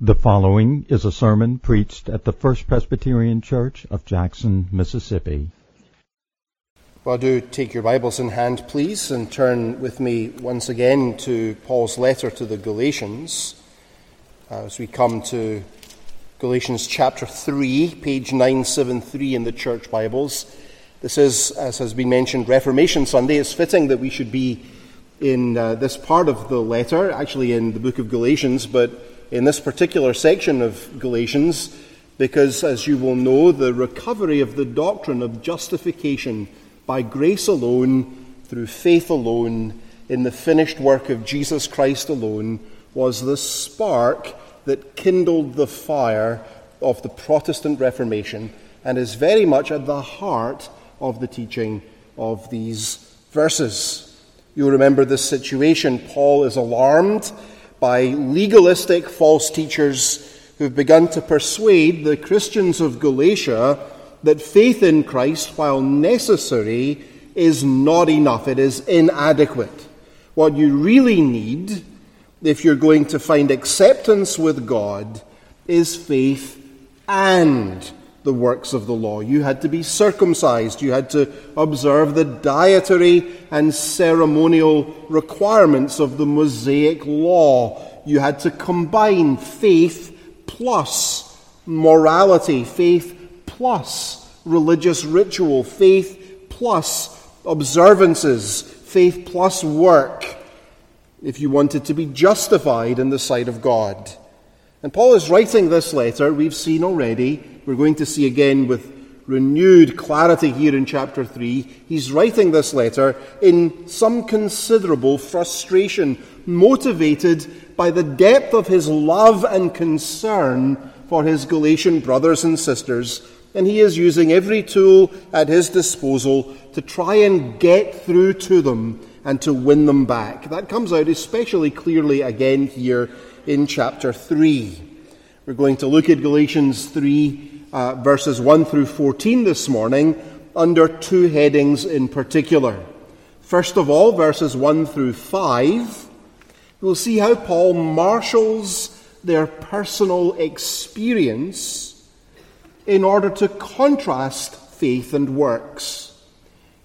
The following is a sermon preached at the First Presbyterian Church of Jackson, Mississippi. Well, do take your Bibles in hand, please, and turn with me once again to Paul's letter to the Galatians uh, as we come to Galatians chapter 3, page 973 in the Church Bibles. This is, as has been mentioned, Reformation Sunday. It's fitting that we should be in uh, this part of the letter, actually in the book of Galatians, but in this particular section of Galatians, because, as you will know, the recovery of the doctrine of justification by grace alone, through faith alone, in the finished work of Jesus Christ alone, was the spark that kindled the fire of the Protestant Reformation and is very much at the heart of the teaching of these verses. You'll remember this situation. Paul is alarmed by legalistic false teachers who've begun to persuade the Christians of Galatia that faith in Christ, while necessary, is not enough. It is inadequate. What you really need, if you're going to find acceptance with God, is faith and the works of the law. You had to be circumcised. You had to observe the dietary and ceremonial requirements of the Mosaic law. You had to combine faith plus morality, faith plus religious ritual, faith plus observances, faith plus work, if you wanted to be justified in the sight of God. And Paul is writing this letter, we've seen already, we're going to see again with renewed clarity here in chapter 3. He's writing this letter in some considerable frustration, motivated by the depth of his love and concern for his Galatian brothers and sisters and he is using every tool at his disposal to try and get through to them and to win them back. That comes out especially clearly again here in chapter 3. We're going to look at Galatians 3, uh, verses 1 through 14 this morning, under two headings in particular. First of all, verses 1 through 5, we'll see how Paul marshals their personal experience in order to contrast faith and works.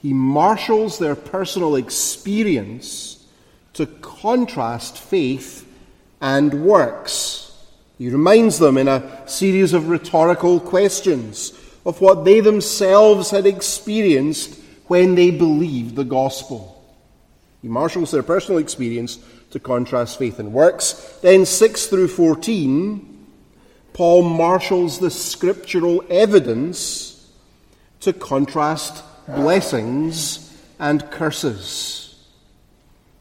He marshals their personal experience to contrast faith and works. He reminds them in a series of rhetorical questions of what they themselves had experienced when they believed the gospel. He marshals their personal experience to contrast faith and works. Then 6 through 14 Paul marshals the scriptural evidence to contrast blessings and curses.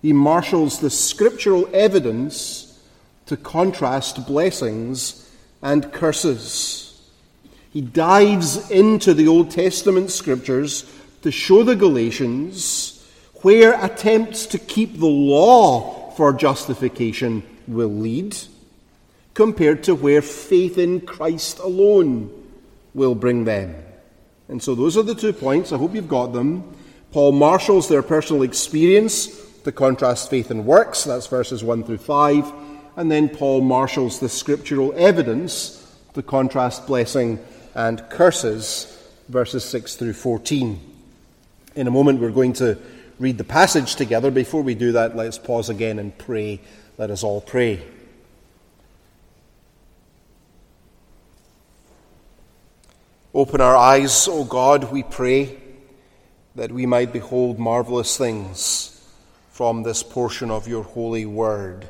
He marshals the scriptural evidence to contrast blessings and curses. He dives into the Old Testament scriptures to show the Galatians where attempts to keep the law for justification will lead compared to where faith in Christ alone will bring them. And so those are the two points. I hope you've got them. Paul marshals their personal experience to contrast faith and works. That's verses 1 through 5. And then Paul marshals the scriptural evidence to contrast blessing and curses, verses 6 through 14. In a moment, we're going to read the passage together. Before we do that, let's pause again and pray. Let us all pray. Open our eyes, O God, we pray, that we might behold marvelous things from this portion of your holy word,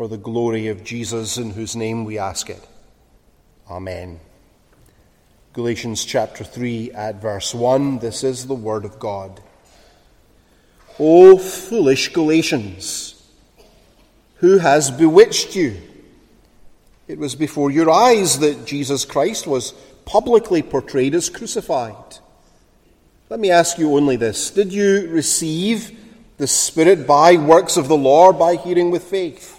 for the glory of Jesus, in whose name we ask it. Amen. Galatians chapter 3 at verse 1 this is the word of God. O foolish Galatians, who has bewitched you? It was before your eyes that Jesus Christ was publicly portrayed as crucified. Let me ask you only this Did you receive the Spirit by works of the law or by hearing with faith?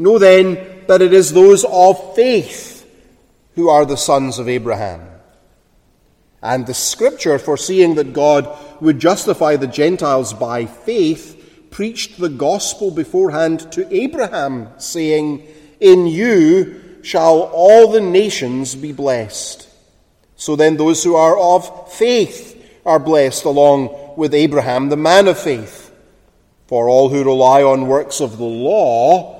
Know then that it is those of faith who are the sons of Abraham. And the scripture, foreseeing that God would justify the Gentiles by faith, preached the gospel beforehand to Abraham, saying, In you shall all the nations be blessed. So then, those who are of faith are blessed along with Abraham, the man of faith. For all who rely on works of the law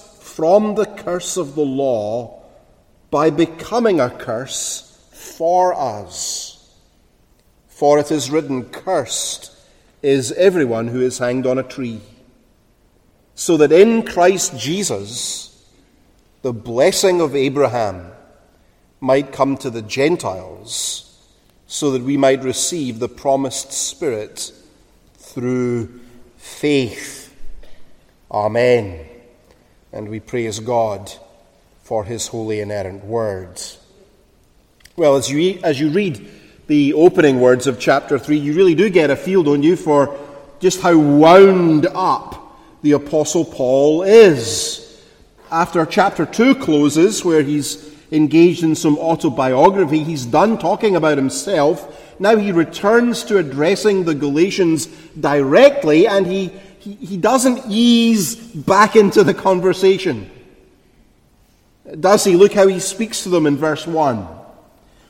from the curse of the law by becoming a curse for us. For it is written, Cursed is everyone who is hanged on a tree. So that in Christ Jesus, the blessing of Abraham might come to the Gentiles, so that we might receive the promised Spirit through faith. Amen. And we praise God for his holy inerrant words. Well, as you, as you read the opening words of chapter 3, you really do get a feel, don't you, for just how wound up the Apostle Paul is. After chapter 2 closes, where he's engaged in some autobiography, he's done talking about himself. Now he returns to addressing the Galatians directly, and he, he, he doesn't ease back into the conversation. Does he? Look how he speaks to them in verse 1.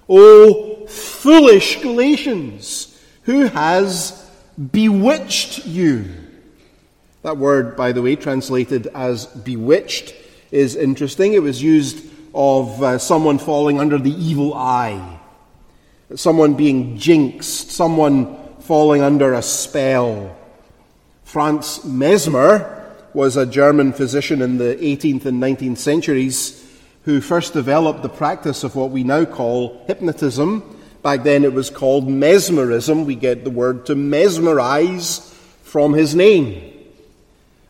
O foolish Galatians, who has bewitched you? That word, by the way, translated as bewitched, is interesting. It was used of uh, someone falling under the evil eye, someone being jinxed, someone falling under a spell. Franz Mesmer was a German physician in the 18th and 19th centuries who first developed the practice of what we now call hypnotism. Back then it was called mesmerism. We get the word to mesmerize from his name.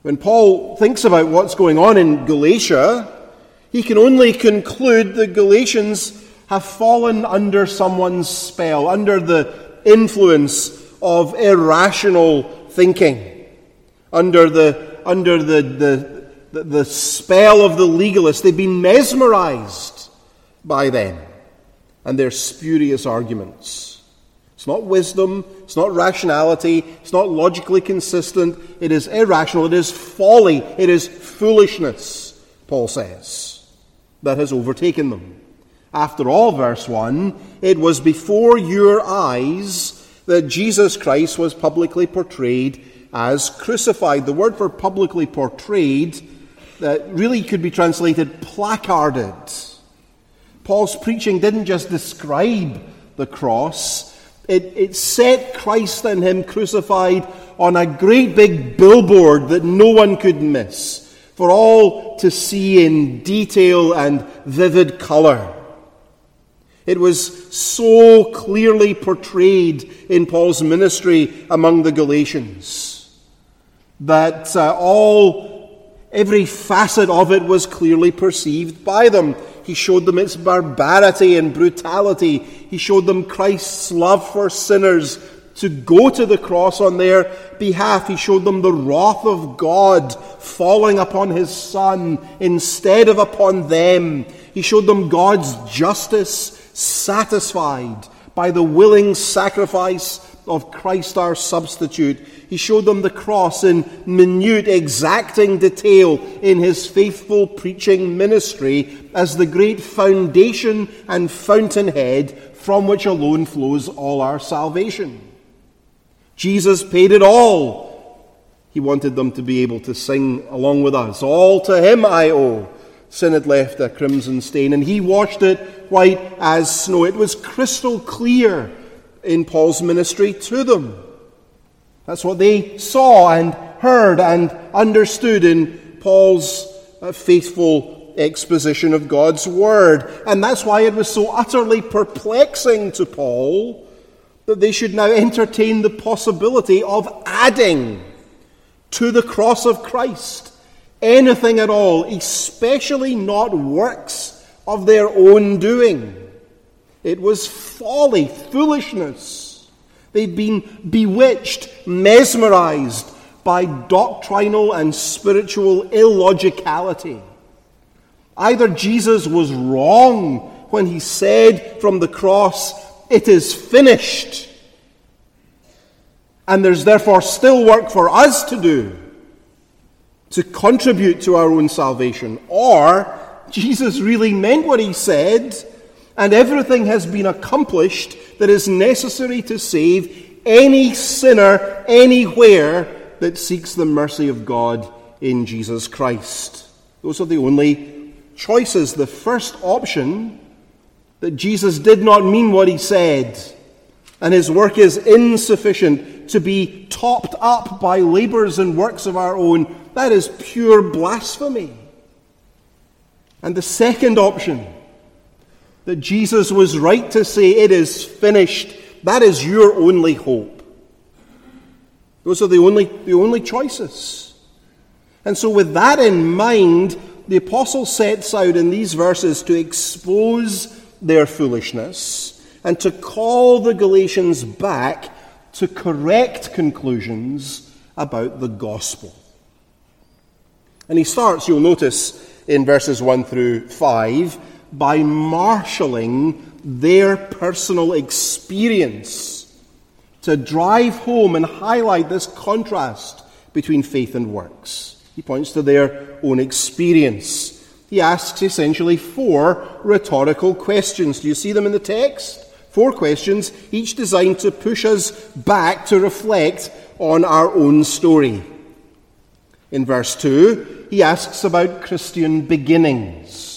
When Paul thinks about what's going on in Galatia, he can only conclude the Galatians have fallen under someone's spell, under the influence of irrational thinking, under the, under the, the, the, the spell of the legalists. They've been mesmerized by them and their spurious arguments. It's not wisdom, it's not rationality, it's not logically consistent, it is irrational, it is folly, it is foolishness, Paul says, that has overtaken them. After all, verse 1, it was before your eyes that Jesus Christ was publicly portrayed as crucified. The word for publicly portrayed that really could be translated placarded. Paul's preaching didn't just describe the cross, it, it set Christ and Him crucified on a great big billboard that no one could miss, for all to see in detail and vivid colour. It was so clearly portrayed in Paul's ministry among the Galatians that uh, all Every facet of it was clearly perceived by them. He showed them its barbarity and brutality. He showed them Christ's love for sinners to go to the cross on their behalf. He showed them the wrath of God falling upon his Son instead of upon them. He showed them God's justice satisfied by the willing sacrifice of Christ our substitute. He showed them the cross in minute, exacting detail in his faithful preaching ministry as the great foundation and fountainhead from which alone flows all our salvation. Jesus paid it all. He wanted them to be able to sing along with us. All to him I owe. Sin had left a crimson stain, and he washed it white as snow. It was crystal clear in Paul's ministry to them. That's what they saw and heard and understood in Paul's uh, faithful exposition of God's Word. And that's why it was so utterly perplexing to Paul that they should now entertain the possibility of adding to the cross of Christ anything at all, especially not works of their own doing. It was folly, foolishness. They'd been bewitched, mesmerized by doctrinal and spiritual illogicality. Either Jesus was wrong when he said from the cross, It is finished. And there's therefore still work for us to do to contribute to our own salvation. Or Jesus really meant what he said, and everything has been accomplished that is necessary to save any sinner anywhere that seeks the mercy of God in Jesus Christ. Those are the only choices. The first option that Jesus did not mean what he said, and his work is insufficient to be topped up by labors and works of our own, that is pure blasphemy. And the second option, that Jesus was right to say it is finished, that is your only hope. Those are the only, the only choices. And so, with that in mind, the apostle sets out in these verses to expose their foolishness and to call the Galatians back to correct conclusions about the gospel. And he starts, you'll notice in verses 1 through 5, by marshalling their personal experience to drive home and highlight this contrast between faith and works. He points to their own experience. He asks essentially four rhetorical questions. Do you see them in the text? Four questions, each designed to push us back to reflect on our own story. In verse 2, he asks about Christian beginnings.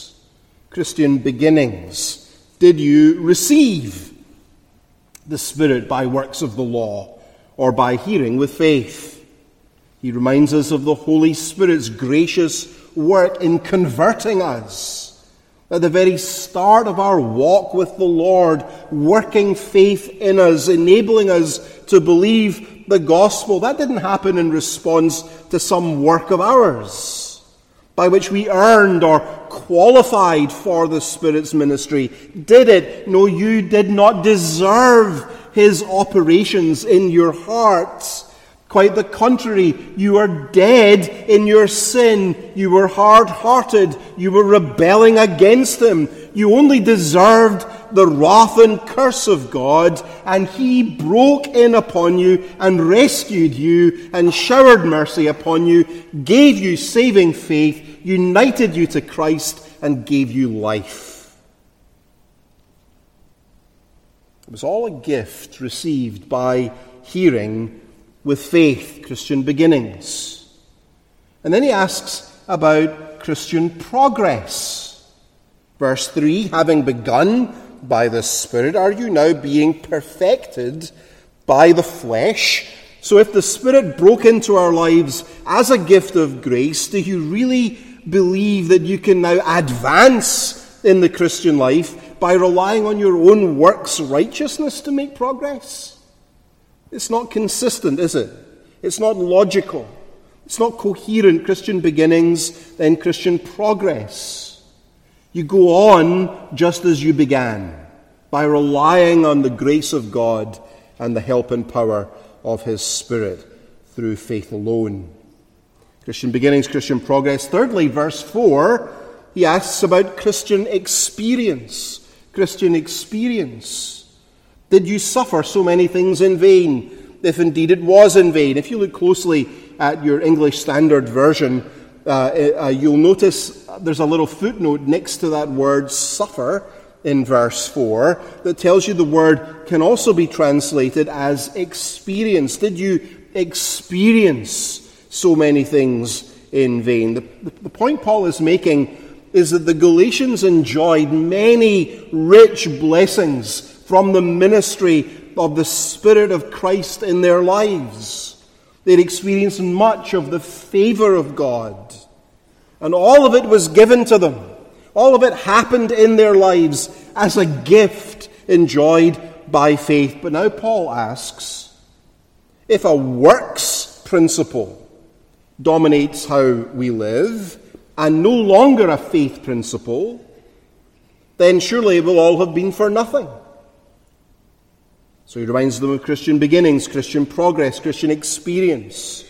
Christian beginnings. Did you receive the Spirit by works of the law or by hearing with faith? He reminds us of the Holy Spirit's gracious work in converting us at the very start of our walk with the Lord, working faith in us, enabling us to believe the gospel. That didn't happen in response to some work of ours by which we earned or qualified for the Spirit's ministry. Did it? No, you did not deserve His operations in your hearts. Quite the contrary, you are dead in your sin. You were hard hearted. You were rebelling against Him. You only deserved the wrath and curse of God, and He broke in upon you and rescued you and showered mercy upon you, gave you saving faith, united you to Christ, and gave you life. It was all a gift received by hearing with faith, Christian beginnings. And then he asks about Christian progress. Verse 3 Having begun by the Spirit, are you now being perfected by the flesh? So, if the Spirit broke into our lives as a gift of grace, do you really believe that you can now advance in the Christian life by relying on your own works' righteousness to make progress? It's not consistent, is it? It's not logical. It's not coherent Christian beginnings, then Christian progress. You go on just as you began, by relying on the grace of God and the help and power of His Spirit through faith alone. Christian beginnings, Christian progress. Thirdly, verse 4, he asks about Christian experience. Christian experience. Did you suffer so many things in vain, if indeed it was in vain? If you look closely at your English Standard Version, uh, uh, you'll notice there's a little footnote next to that word suffer in verse 4 that tells you the word can also be translated as experience. Did you experience so many things in vain? The, the, point Paul is making is that the Galatians enjoyed many rich blessings from the ministry of the Spirit of Christ in their lives. They'd experienced much of the favor of God. And all of it was given to them. All of it happened in their lives as a gift enjoyed by faith. But now Paul asks if a works principle dominates how we live, and no longer a faith principle, then surely it will all have been for nothing. So he reminds them of Christian beginnings, Christian progress, Christian experience.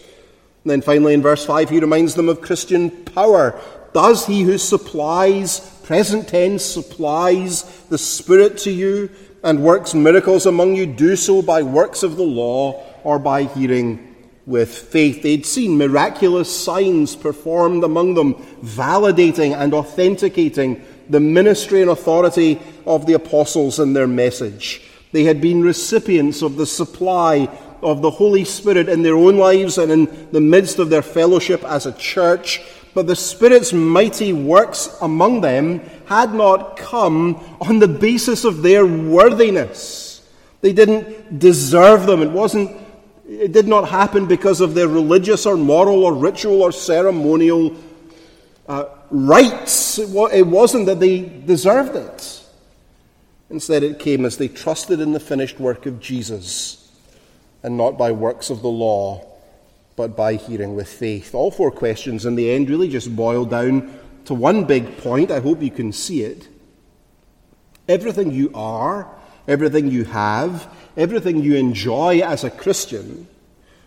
And then finally in verse 5, he reminds them of Christian power. Does he who supplies, present tense, supplies the Spirit to you and works miracles among you do so by works of the law or by hearing with faith. They'd seen miraculous signs performed among them, validating and authenticating the ministry and authority of the apostles and their message. They had been recipients of the supply of the Holy Spirit in their own lives and in the midst of their fellowship as a church. But the Spirit's mighty works among them had not come on the basis of their worthiness. They didn't deserve them. It wasn't it did not happen because of their religious or moral or ritual or ceremonial uh, rights. It wasn't that they deserved it. Instead, it came as they trusted in the finished work of Jesus and not by works of the law, but by hearing with faith. All four questions in the end really just boil down to one big point. I hope you can see it. Everything you are, everything you have, everything you enjoy as a Christian,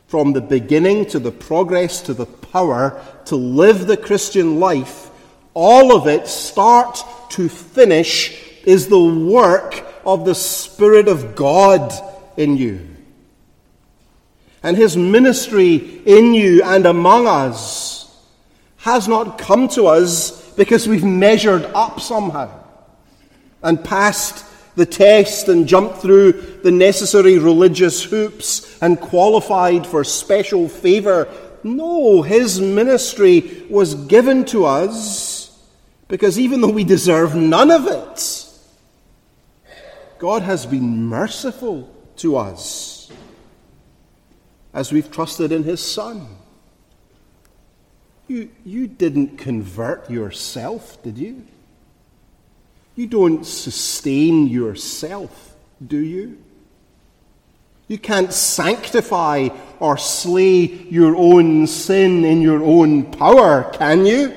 from the beginning to the progress to the power to live the Christian life, all of it, start to finish, is the work of the Spirit of God in you. And His ministry in you and among us has not come to us because we've measured up somehow and passed the test and jumped through the necessary religious hoops and qualified for special favor. No, his ministry was given to us because even though we deserve none of it, God has been merciful to us as we've trusted in his Son. You, you didn't convert yourself, did you? You don't sustain yourself, do you? You can't sanctify or slay your own sin in your own power, can you?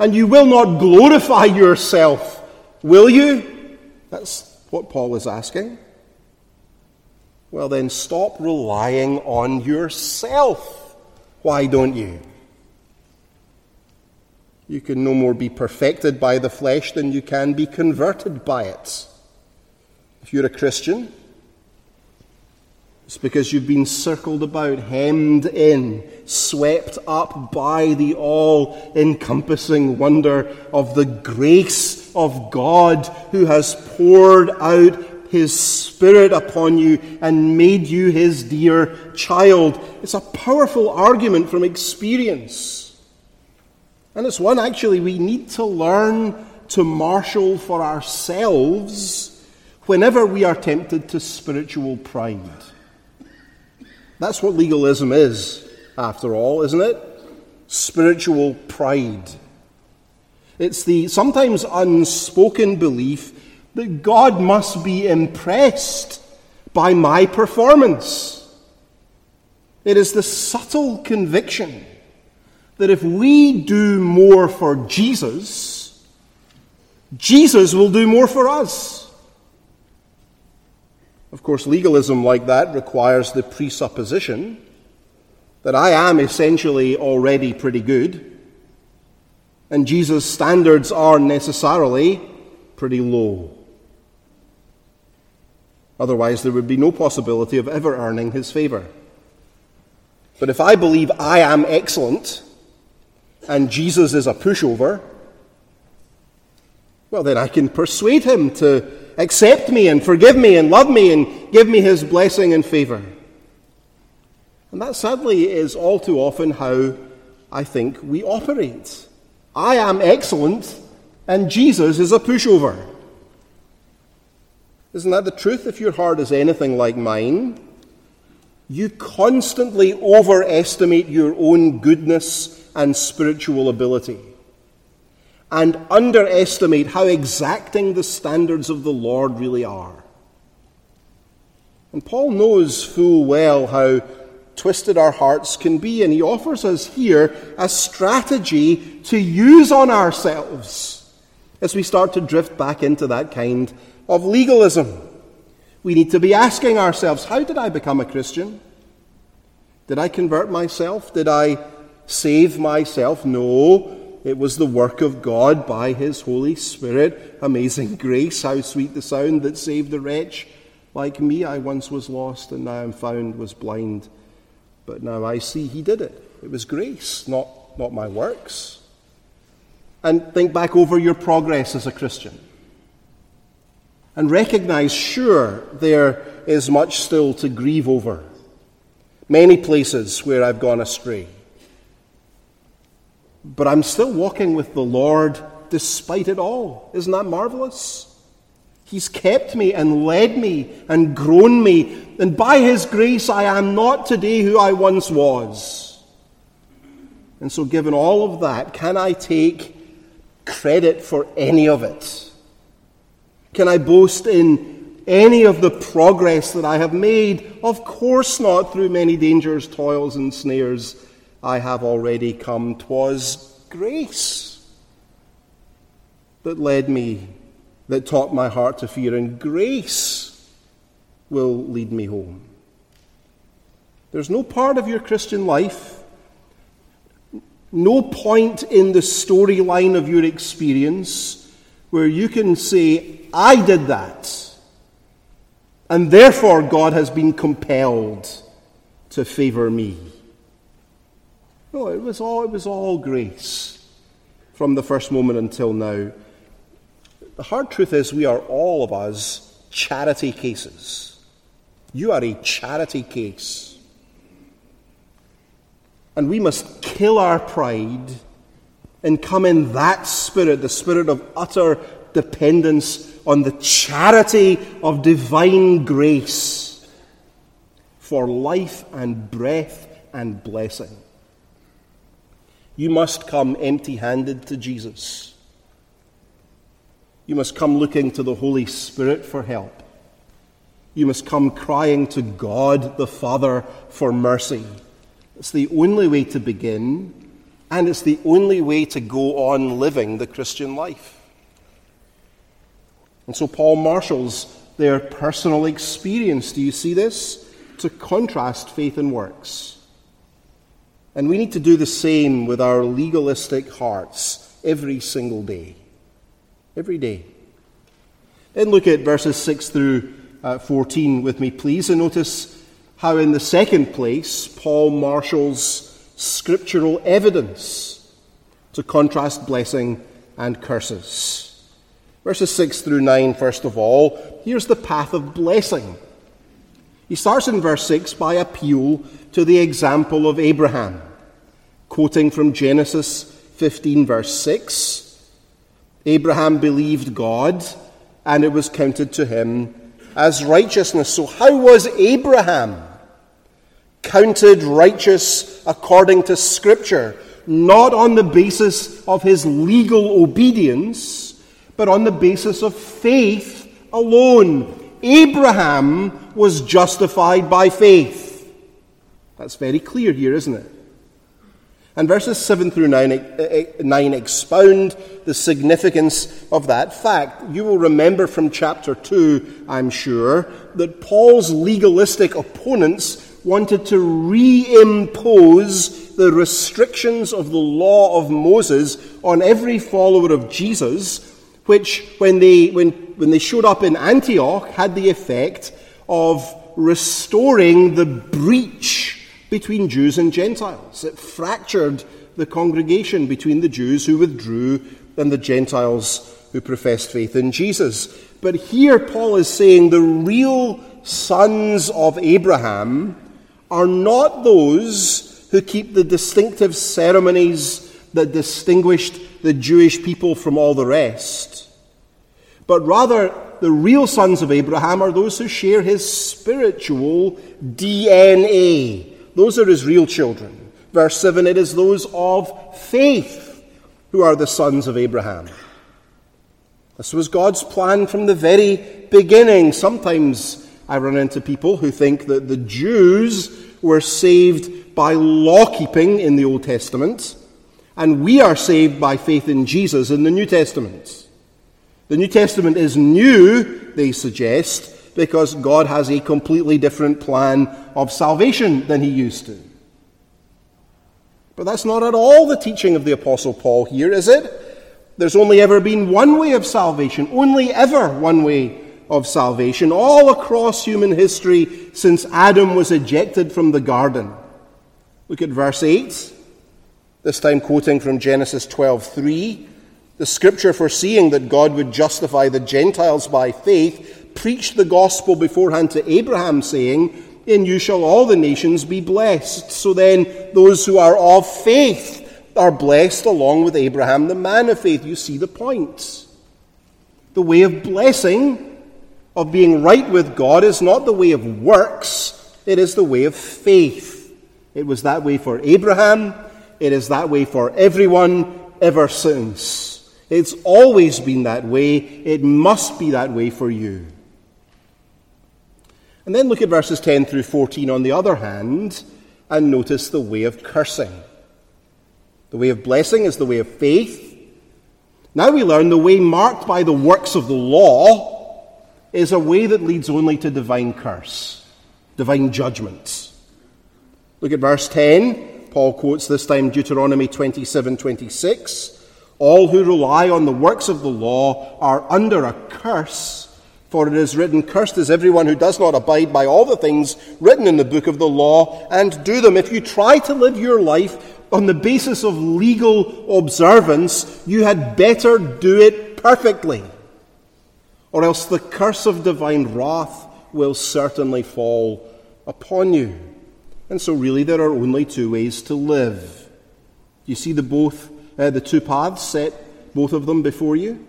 And you will not glorify yourself, will you? That's what Paul is asking. Well, then stop relying on yourself. Why don't you? You can no more be perfected by the flesh than you can be converted by it. If you're a Christian, it's because you've been circled about, hemmed in, swept up by the all encompassing wonder of the grace of God who has poured out his Spirit upon you and made you his dear child. It's a powerful argument from experience. And it's one actually we need to learn to marshal for ourselves whenever we are tempted to spiritual pride. That's what legalism is, after all, isn't it? Spiritual pride. It's the sometimes unspoken belief that God must be impressed by my performance. It is the subtle conviction that if we do more for Jesus, Jesus will do more for us. Of course, legalism like that requires the presupposition that I am essentially already pretty good, and Jesus' standards are necessarily pretty low. Otherwise, there would be no possibility of ever earning his favor. But if I believe I am excellent, and Jesus is a pushover, well, then I can persuade him to accept me and forgive me and love me and give me his blessing and favor. And that sadly is all too often how I think we operate I am excellent and Jesus is a pushover. Isn't that the truth? If your heart is anything like mine, you constantly overestimate your own goodness and spiritual ability and underestimate how exacting the standards of the Lord really are. And Paul knows full well how twisted our hearts can be, and he offers us here a strategy to use on ourselves as we start to drift back into that kind of legalism. We need to be asking ourselves how did I become a Christian? Did I convert myself? Did I save myself? No. It was the work of God by His Holy Spirit. Amazing grace, how sweet the sound that saved a wretch like me. I once was lost and now I'm found, was blind but now I see he did it. It was grace, not, not my works. And think back over your progress as a Christian. And recognize, sure, there is much still to grieve over. Many places where I've gone astray. But I'm still walking with the Lord despite it all. Isn't that marvelous? He's kept me and led me and grown me. And by His grace, I am not today who I once was. And so, given all of that, can I take credit for any of it? Can I boast in any of the progress that I have made? Of course not, through many dangers, toils, and snares I have already come. 'Twas grace that led me that taught my heart to fear, and grace will lead me home. There's no part of your Christian life, no point in the storyline of your experience where you can say, I did that, and therefore God has been compelled to favor me. No, it was all, it was all grace from the first moment until now. The hard truth is, we are all of us charity cases. You are a charity case. And we must kill our pride and come in that spirit, the spirit of utter dependence on the charity of divine grace for life and breath and blessing. You must come empty handed to Jesus. You must come looking to the Holy Spirit for help. You must come crying to God the Father for mercy. It's the only way to begin, and it's the only way to go on living the Christian life. And so Paul marshals their personal experience. Do you see this? To contrast faith and works. And we need to do the same with our legalistic hearts every single day every day. Then look at verses 6 through uh, 14 with me, please, and notice how, in the second place, Paul marshals scriptural evidence to contrast blessing and curses. Verses 6 through 9, first of all, here's the path of blessing. He starts in verse 6 by appeal to the example of Abraham, quoting from Genesis 15, verse 6. Abraham believed God, and it was counted to him as righteousness. So, how was Abraham counted righteous according to Scripture? Not on the basis of his legal obedience, but on the basis of faith alone. Abraham was justified by faith. That's very clear here, isn't it? And verses 7 through 9, eh, eh, 9, expound the significance of that fact. You will remember from chapter 2, I'm sure, that Paul's legalistic opponents wanted to reimpose the restrictions of the law of Moses on every follower of Jesus, which, when they, when, when they showed up in Antioch, had the effect of restoring the breach between Jews and Gentiles. It fractured the congregation between the Jews who withdrew and the Gentiles who professed faith in Jesus. But here Paul is saying the real sons of Abraham are not those who keep the distinctive ceremonies that distinguished the Jewish people from all the rest, but rather the real sons of Abraham are those who share his spiritual DNA. Those are his real children. Verse 7 it is those of faith who are the sons of Abraham. This was God's plan from the very beginning. Sometimes I run into people who think that the Jews were saved by law keeping in the Old Testament, and we are saved by faith in Jesus in the New Testament. The New Testament is new, they suggest, because God has a completely different plan of salvation than he used to. But that's not at all the teaching of the Apostle Paul here, is it? There's only ever been one way of salvation, only ever one way of salvation, all across human history since Adam was ejected from the garden. Look at verse 8, this time quoting from Genesis 12:3. The scripture foreseeing that God would justify the Gentiles by faith preached the gospel beforehand to Abraham, saying, In you shall all the nations be blessed. So then, those who are of faith are blessed along with Abraham, the man of faith. You see the point. The way of blessing, of being right with God, is not the way of works, it is the way of faith. It was that way for Abraham, it is that way for everyone ever since. It's always been that way. It must be that way for you. And then look at verses 10 through 14 on the other hand, and notice the way of cursing. The way of blessing is the way of faith. Now we learn the way marked by the works of the law is a way that leads only to divine curse, divine judgment. Look at verse 10. Paul quotes this time Deuteronomy 27 26. All who rely on the works of the law are under a curse, for it is written, Cursed is everyone who does not abide by all the things written in the book of the law and do them. If you try to live your life on the basis of legal observance, you had better do it perfectly, or else the curse of divine wrath will certainly fall upon you. And so, really, there are only two ways to live. You see the both uh, the two paths set, both of them before you.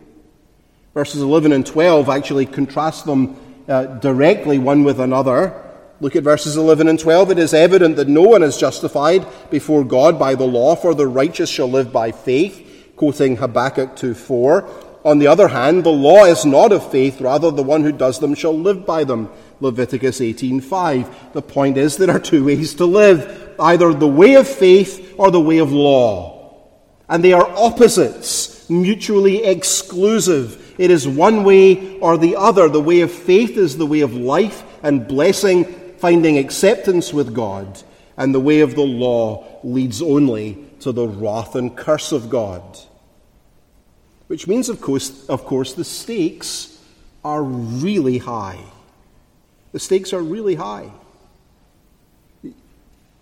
Verses 11 and 12 actually contrast them uh, directly one with another. Look at verses 11 and 12. It is evident that no one is justified before God by the law, for the righteous shall live by faith, quoting Habakkuk 2 4. On the other hand, the law is not of faith, rather the one who does them shall live by them. Leviticus 18:5. The point is there are two ways to live, either the way of faith or the way of law. And they are opposites, mutually exclusive. It is one way or the other. The way of faith is the way of life and blessing, finding acceptance with God. And the way of the law leads only to the wrath and curse of God. Which means, of course, of course, the stakes are really high. The stakes are really high.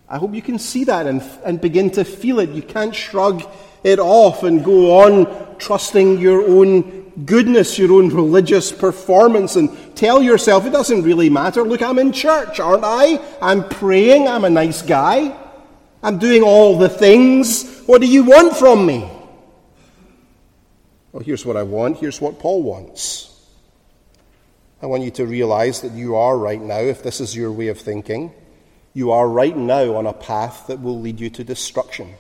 I hope you can see that and, and begin to feel it. You can't shrug it off and go on trusting your own goodness, your own religious performance, and tell yourself it doesn't really matter. Look, I'm in church, aren't I? I'm praying, I'm a nice guy. I'm doing all the things. What do you want from me? Well, here's what I want. Here's what Paul wants. I want you to realize that you are right now, if this is your way of thinking, you are right now on a path that will lead you to destruction.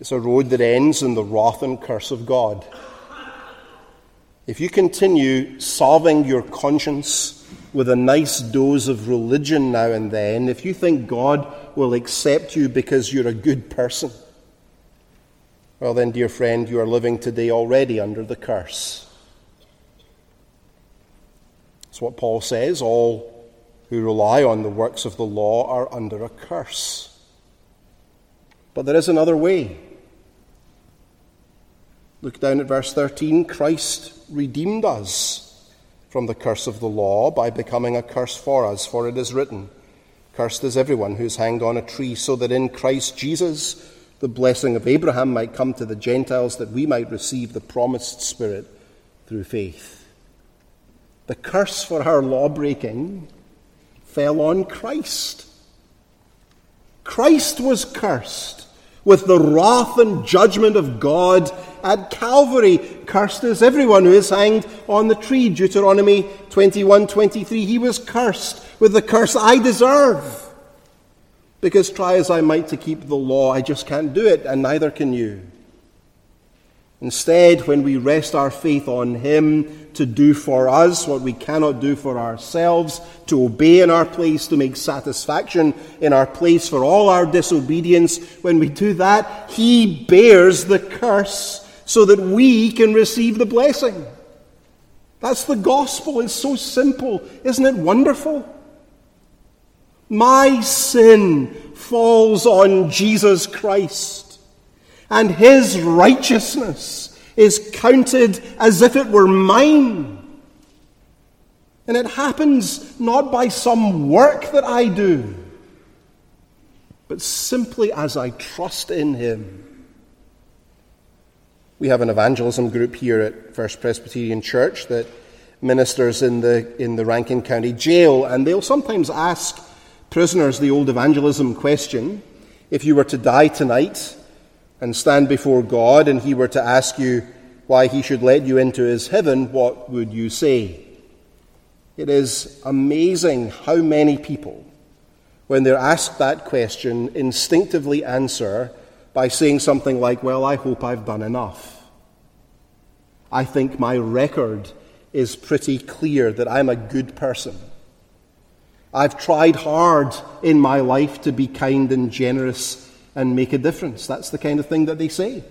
It's a road that ends in the wrath and curse of God. If you continue solving your conscience with a nice dose of religion now and then, if you think God will accept you because you're a good person, well, then, dear friend, you are living today already under the curse. That's what Paul says. All who rely on the works of the law are under a curse. But there is another way. Look down at verse 13. Christ redeemed us from the curse of the law by becoming a curse for us, for it is written, Cursed is everyone who is hanged on a tree, so that in Christ Jesus the blessing of Abraham might come to the Gentiles, that we might receive the promised Spirit through faith. The curse for our law breaking fell on Christ. Christ was cursed with the wrath and judgment of God at Calvary. Cursed is everyone who is hanged on the tree. Deuteronomy 21 23. He was cursed with the curse I deserve. Because try as I might to keep the law, I just can't do it, and neither can you. Instead, when we rest our faith on Him to do for us what we cannot do for ourselves, to obey in our place, to make satisfaction in our place for all our disobedience, when we do that, He bears the curse so that we can receive the blessing. That's the gospel. It's so simple. Isn't it wonderful? My sin falls on Jesus Christ and his righteousness is counted as if it were mine. And it happens not by some work that I do, but simply as I trust in him. We have an evangelism group here at First Presbyterian Church that ministers in the, in the Rankin County Jail, and they'll sometimes ask prisoners the old evangelism question if you were to die tonight, and stand before God and he were to ask you why he should let you into his heaven, what would you say? It is amazing how many people, when they're asked that question, instinctively answer by saying something like, Well, I hope I've done enough. I think my record is pretty clear that I'm a good person. I've tried hard in my life to be kind and generous and make a difference. That's the kind of thing that they say.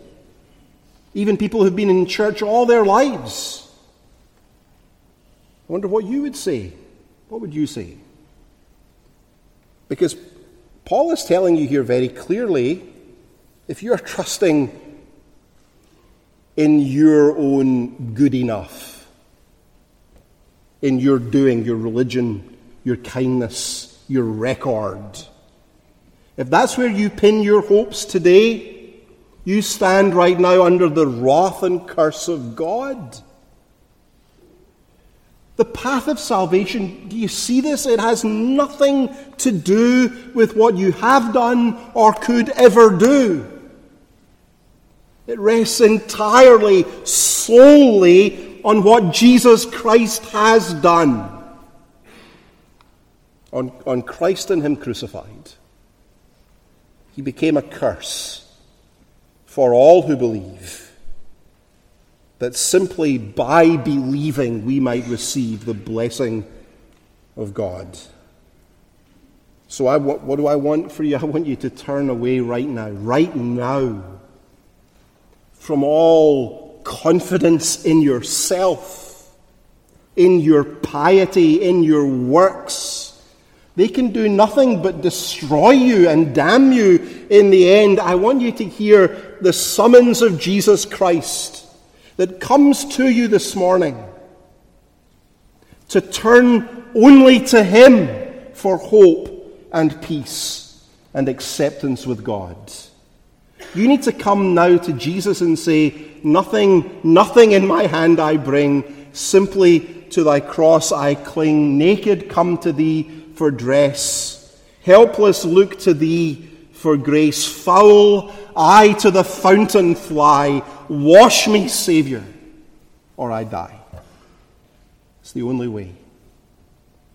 Even people who've been in church all their lives. I wonder what you would say. What would you say? Because Paul is telling you here very clearly if you're trusting in your own good enough, in your doing, your religion, your kindness, your record, if that's where you pin your hopes today, you stand right now under the wrath and curse of God. The path of salvation, do you see this? It has nothing to do with what you have done or could ever do. It rests entirely, solely on what Jesus Christ has done. On, on Christ and Him crucified he became a curse for all who believe, that simply by believing we might receive the blessing of God. So, I, what, what do I want for you? I want you to turn away right now, right now, from all confidence in yourself, in your piety, in your works they can do nothing but destroy you and damn you in the end. I want you to hear the summons of Jesus Christ that comes to you this morning to turn only to Him for hope and peace and acceptance with God. You need to come now to Jesus and say, Nothing, nothing in my hand I bring, simply to thy cross I cling. Naked come to thee for dress. Helpless look to thee for grace. Foul I to the fountain fly. Wash me, Saviour, or I die. It's the only way.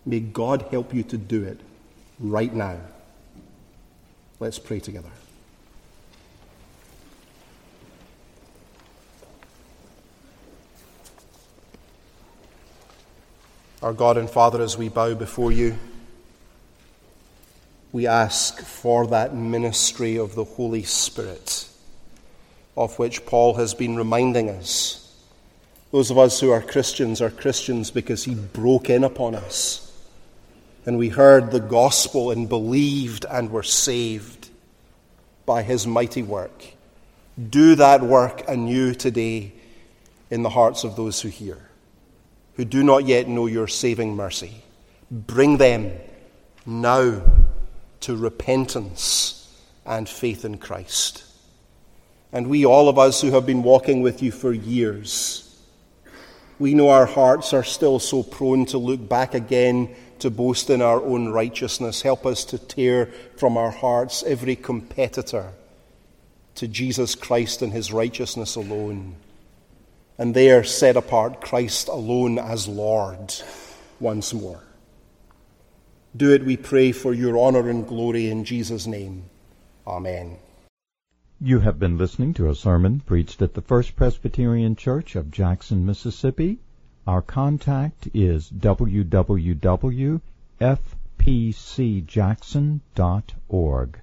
May God help you to do it right now. Let's pray together. Our God and Father, as we bow before you, we ask for that ministry of the Holy Spirit, of which Paul has been reminding us. Those of us who are Christians are Christians because he broke in upon us. And we heard the gospel and believed and were saved by his mighty work. Do that work anew today in the hearts of those who hear, who do not yet know your saving mercy. Bring them now to repentance and faith in Christ. And we, all of us who have been walking with you for years, we know our hearts are still so prone to look back again to boast in our own righteousness. Help us to tear from our hearts every competitor to Jesus Christ and his righteousness alone, and there set apart Christ alone as Lord once more. Do it, we pray, for your honour and glory in Jesus' name. Amen. You have been listening to a sermon preached at the First Presbyterian Church of Jackson, Mississippi. Our contact is www.fpcjackson.org.